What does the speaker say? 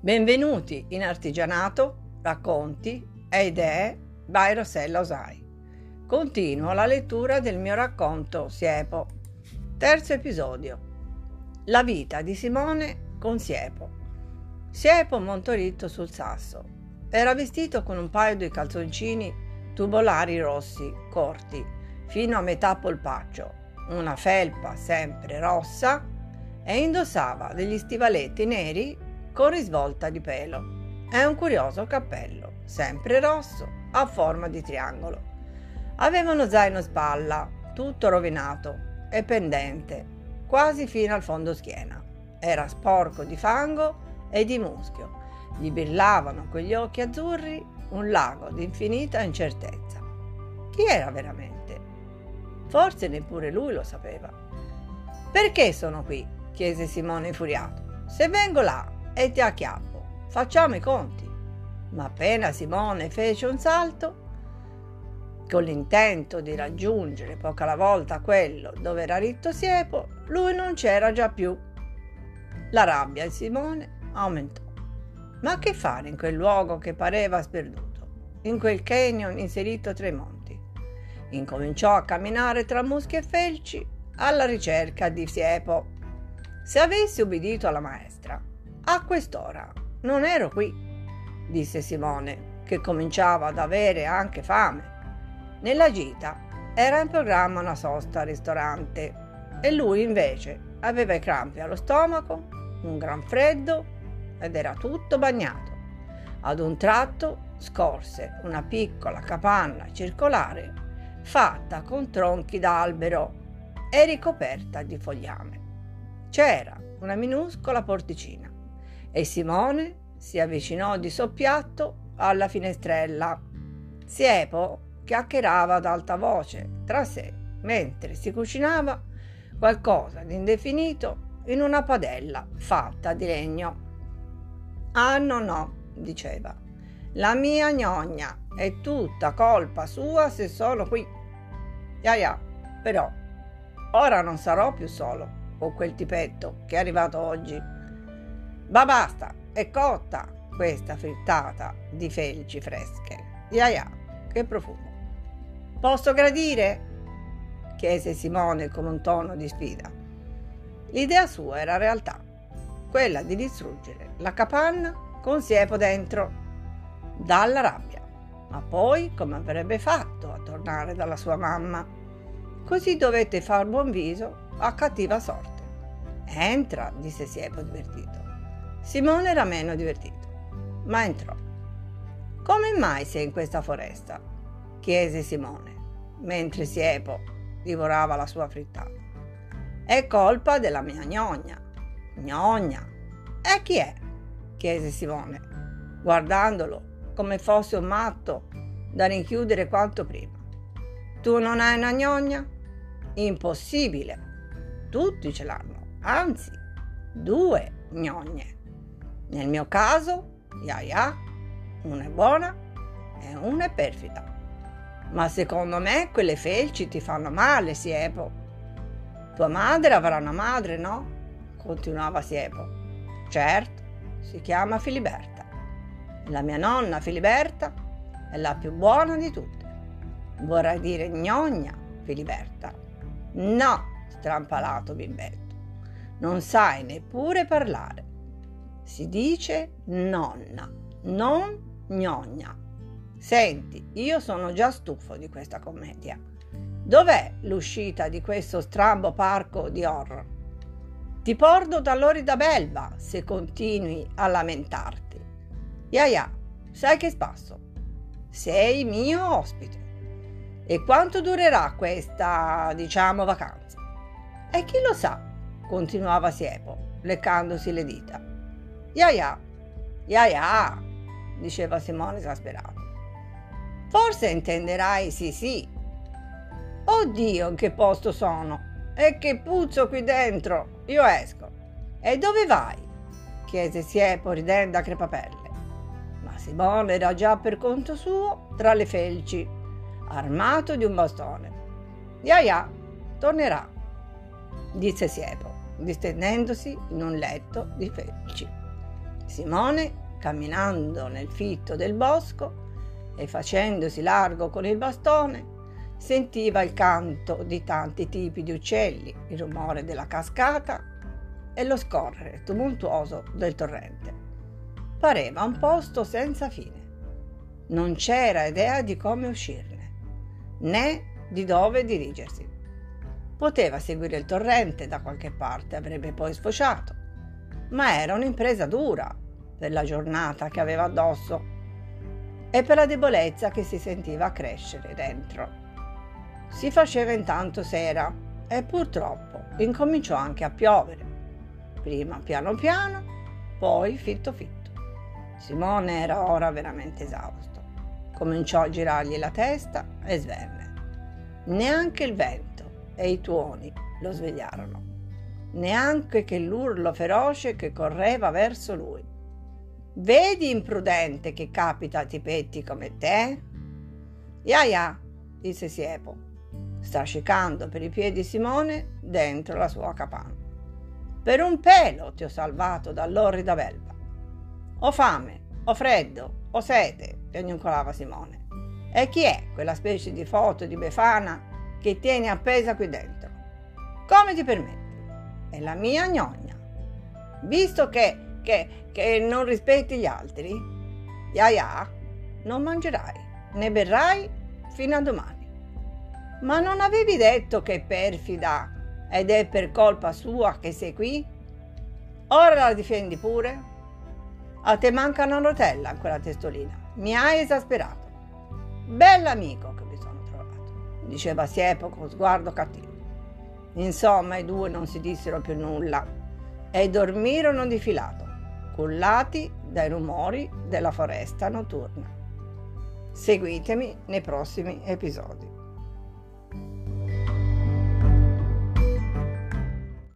Benvenuti in Artigianato, racconti e idee by Rossella Osai. Continuo la lettura del mio racconto Siepo. Terzo episodio. La vita di Simone con Siepo. Siepo montoritto sul sasso. Era vestito con un paio di calzoncini tubolari rossi, corti, fino a metà polpaccio, una felpa sempre rossa e indossava degli stivaletti neri con risvolta di pelo e un curioso cappello, sempre rosso, a forma di triangolo. Aveva uno zaino spalla, tutto rovinato e pendente, quasi fino al fondo schiena. Era sporco di fango e di muschio. Gli brillavano quegli occhi azzurri un lago di infinita incertezza. Chi era veramente? Forse neppure lui lo sapeva. Perché sono qui? Chiese Simone infuriato. Se vengo là e ti acchiappo. Facciamo i conti. Ma appena Simone fece un salto, con l'intento di raggiungere poco alla volta quello dove era ritto Siepo, lui non c'era già più. La rabbia di Simone aumentò. Ma che fare in quel luogo che pareva sperduto, in quel canyon inserito tra i monti? Incominciò a camminare tra muschi e felci alla ricerca di Siepo. Se avessi ubbidito alla maestra, a quest'ora non ero qui, disse Simone, che cominciava ad avere anche fame. Nella gita era in programma una sosta al ristorante e lui invece aveva i crampi allo stomaco, un gran freddo ed era tutto bagnato. Ad un tratto scorse una piccola capanna circolare fatta con tronchi d'albero e ricoperta di fogliame. C'era una minuscola porticina e Simone si avvicinò di soppiatto alla finestrella. Siepo chiacchierava ad alta voce tra sé mentre si cucinava qualcosa di indefinito in una padella fatta di legno. Ah no no, diceva, la mia gnogna è tutta colpa sua se sono qui. Ya ya, però ora non sarò più solo con quel tipetto che è arrivato oggi ma basta, è cotta questa frittata di felci fresche. Ya ya, che profumo. Posso gradire? chiese Simone con un tono di sfida. L'idea sua era realtà, quella di distruggere la capanna con siepo dentro, dalla rabbia. Ma poi come avrebbe fatto a tornare dalla sua mamma? Così dovette far buon viso a cattiva sorte. Entra, disse Siepo divertito. Simone era meno divertito, ma entrò. Come mai sei in questa foresta? chiese Simone, mentre Siepo divorava la sua frittata. È colpa della mia gnogna. Gnogna? E chi è? chiese Simone, guardandolo come fosse un matto da rinchiudere quanto prima. Tu non hai una gnogna? Impossibile. Tutti ce l'hanno, anzi, due gnogne. Nel mio caso, Yaya, una è buona e una è perfida. Ma secondo me quelle felci ti fanno male, Siepo. Tua madre avrà una madre, no? Continuava Siepo. Certo, si chiama Filiberta. La mia nonna Filiberta è la più buona di tutte. Vorrei dire gnogna Filiberta. No, strampalato bimbetto. Non sai neppure parlare. Si dice nonna, non gnogna. Senti, io sono già stufo di questa commedia. Dov'è l'uscita di questo strambo parco di horror? Ti porto dall'orida belva se continui a lamentarti. Yaya, sai che spasso? Sei mio ospite. E quanto durerà questa, diciamo, vacanza? E chi lo sa? continuava Siepo, leccandosi le dita. Ya ya, ya ya, diceva Simone esasperato. Forse intenderai sì sì. Oddio, in che posto sono? E che puzzo qui dentro? Io esco. E dove vai? chiese Siepo ridendo a crepapelle. Ma Simone era già per conto suo tra le felci, armato di un bastone. Ya, tornerà, disse Siepo distendendosi in un letto di felci. Simone, camminando nel fitto del bosco e facendosi largo con il bastone, sentiva il canto di tanti tipi di uccelli, il rumore della cascata e lo scorrere tumultuoso del torrente. Pareva un posto senza fine. Non c'era idea di come uscirne, né di dove dirigersi. Poteva seguire il torrente da qualche parte, avrebbe poi sfociato, ma era un'impresa dura per la giornata che aveva addosso e per la debolezza che si sentiva crescere dentro. Si faceva intanto sera e purtroppo incominciò anche a piovere. Prima piano piano, poi fitto fitto. Simone era ora veramente esausto. Cominciò a girargli la testa e svenne. Neanche il vento e i tuoni lo svegliarono, neanche che l'urlo feroce che correva verso lui. Vedi imprudente che capita a tipetti come te? Ya ya, disse Siepo, strascicando per i piedi Simone dentro la sua capanna. Per un pelo ti ho salvato dall'orrida belva. Ho fame, ho freddo, ho sete, piagnucolava Simone. E chi è quella specie di foto di Befana che tieni appesa qui dentro? Come ti permetti? È la mia gnogna. Visto che, che, che non rispetti gli altri, ya ya, non mangerai né berrai fino a domani. Ma non avevi detto che è perfida ed è per colpa sua che sei qui? Ora la difendi pure? A te manca una rotella in quella testolina. Mi hai esasperato. Bell'amico che trovato, diceva Siepo con sguardo cattivo. Insomma, i due non si dissero più nulla e dormirono di filato, cullati dai rumori della foresta notturna. Seguitemi nei prossimi episodi.